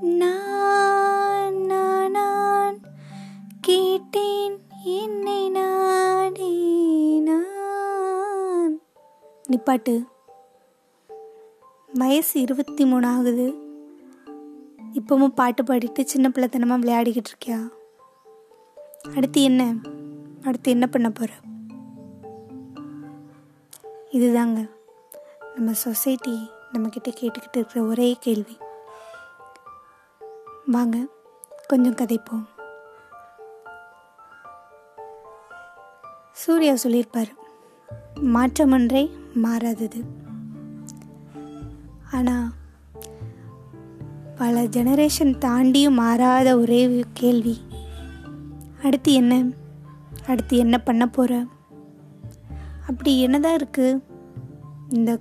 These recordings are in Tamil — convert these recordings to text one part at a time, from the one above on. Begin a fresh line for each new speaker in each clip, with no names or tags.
நான் நான், கேட்டேன் என்னை நாடி நான். நிப்பாட்டு வயசு இருபத்தி மூணு ஆகுது. இப்பவும் பாட்டு பாடிட்டு சின்ன பிள்ளைத்தனமாக விளையாடிக்கிட்டு இருக்கியா? அடுத்து என்ன? அடுத்து என்ன பண்ண போகிற இதுதாங்க. நம்ம சொசைட்டி நம்மக்கிட்ட கேட்டுக்கிட்டு இருக்கிற ஒரே கேள்வி. வாங்க கொஞ்சம் கதைப்போம். சூர்யா சொல்லியிருப்பார் மாற்றம் ஒன்றே மாறாதது. ஆனால் பல ஜெனரேஷன் தாண்டியும் மாறாத ஒரே கேள்வி அடுத்து என்ன? அடுத்து என்ன பண்ண போகிற அப்படி என்னதான் இருக்குது இந்த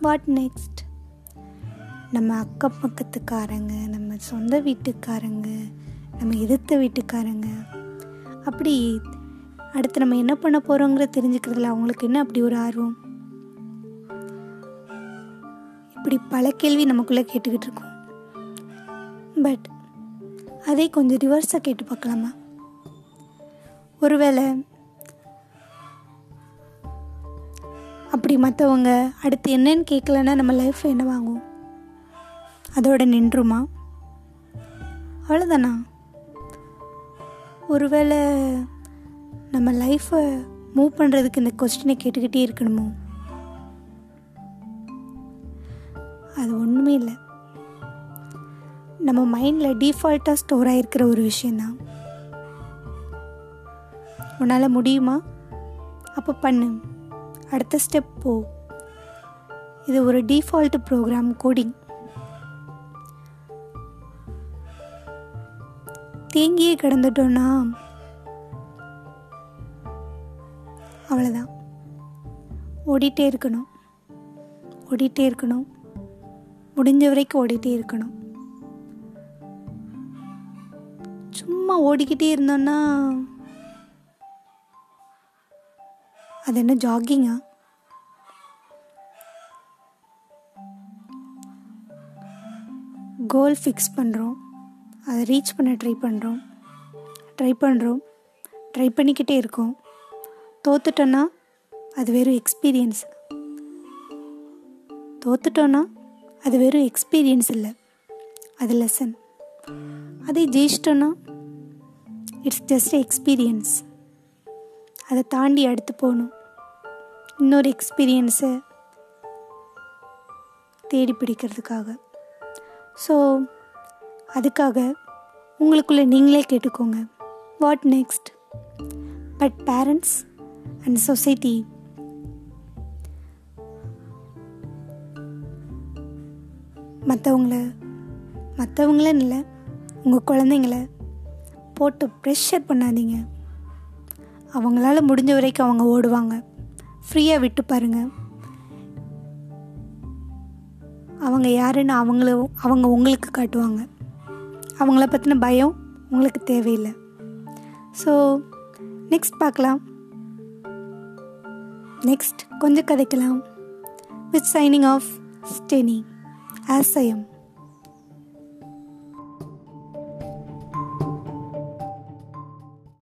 வாட் நெக்ஸ்ட் நம்ம அக்கம் பக்கத்துக்காரங்க நம்ம சொந்த வீட்டுக்காரங்க நம்ம எதிர்த்த வீட்டுக்காரங்க. அப்படி அடுத்து நம்ம என்ன பண்ண போகிறோங்கிற தெரிஞ்சுக்கிறதுல அவங்களுக்கு என்ன அப்படி ஒரு ஆர்வம்? இப்படி பல கேள்வி நமக்குள்ளே கேட்டுக்கிட்டு இருக்கோம். பட் அதே கொஞ்சம் ரிவர்ஸாக கேட்டு பார்க்கலாமா? ஒருவேளை அப்படி மற்றவங்க அடுத்து என்னன்னு கேட்கலன்னா நம்ம லைஃப் என்ன வாங்குவோம் அதோட நின்றுமா? அவ்வளோதானா ஒருவேளை நம்ம லைஃப்பை மூவ் பண்ணுறதுக்கு இந்த கொஸ்டினை கேட்டுக்கிட்டே இருக்கணுமோ? அது ஒன்றுமே இல்லை. நம்ம மைண்டில் டிஃபால்ட்டாக ஸ்டோர் ஆகிருக்கிற ஒரு விஷயந்தான் உன்னால் முடியுமா? அப்போ பண்ணு. அடுத்த ஸ்டெப் போ. இது ஒரு டிஃபால்ட் ப்ரோக்ராம் கோடிங் தேங்கியே கிடந்துட்டோன்னா? அவ்வளோதான் ஓடிட்டே இருக்கணும். ஓடிட்டே இருக்கணும். முடிஞ்ச வரைக்கும் ஓடிட்டே இருக்கணும். சும்மா ஓடிக்கிட்டே இருந்தோன்னா? அது என்ன ஜாகிங்கா? கோல் ஃபிக்ஸ் பண்ணுறோம் அதை ரீச் பண்ண ட்ரை பண்ணுறோம் ட்ரை பண்ணுறோம் ட்ரை பண்ணிக்கிட்டே இருக்கோம். தோத்துட்டோன்னா அது வெறும் எக்ஸ்பீரியன்ஸ் தோத்துட்டோன்னா அது வெறும் எக்ஸ்பீரியன்ஸ் இல்லை. அது லெசன் அதே ஜெயிச்சிட்டோன்னா இட்ஸ் ஜஸ்ட் எக்ஸ்பீரியன்ஸ் அதை தாண்டி அடுத்து போகணும். இன்னொரு எக்ஸ்பீரியன்ஸை தேடி பிடிக்கிறதுக்காக. ஸோ அதுக்காக உங்களுக்குள்ளே நீங்களே கேட்டுக்கோங்க. What next but parents and society மற்றவங்கள மற்றவங்களன்னு இல்லை உங்கள் குழந்தைங்கள போட்டு ப்ரெஷர் பண்ணாதீங்க. அவங்களால முடிஞ்ச வரைக்கும் அவங்க ஓடுவாங்க. ஃப்ரீயாக விட்டு பாருங்கள் அவங்க யாருன்னு அவங்கள அவங்க உங்களுக்கு காட்டுவாங்க. அவங்கள பற்றின பயம் உங்களுக்கு தேவையில்லை. ஸோ நெக்ஸ்ட் பார்க்கலாம். நெக்ஸ்ட் கொஞ்சம் கதைக்கலாம். வித் சைனிங் ஆஃப் ஸ்டெனி ஆஸ் ஐ எம்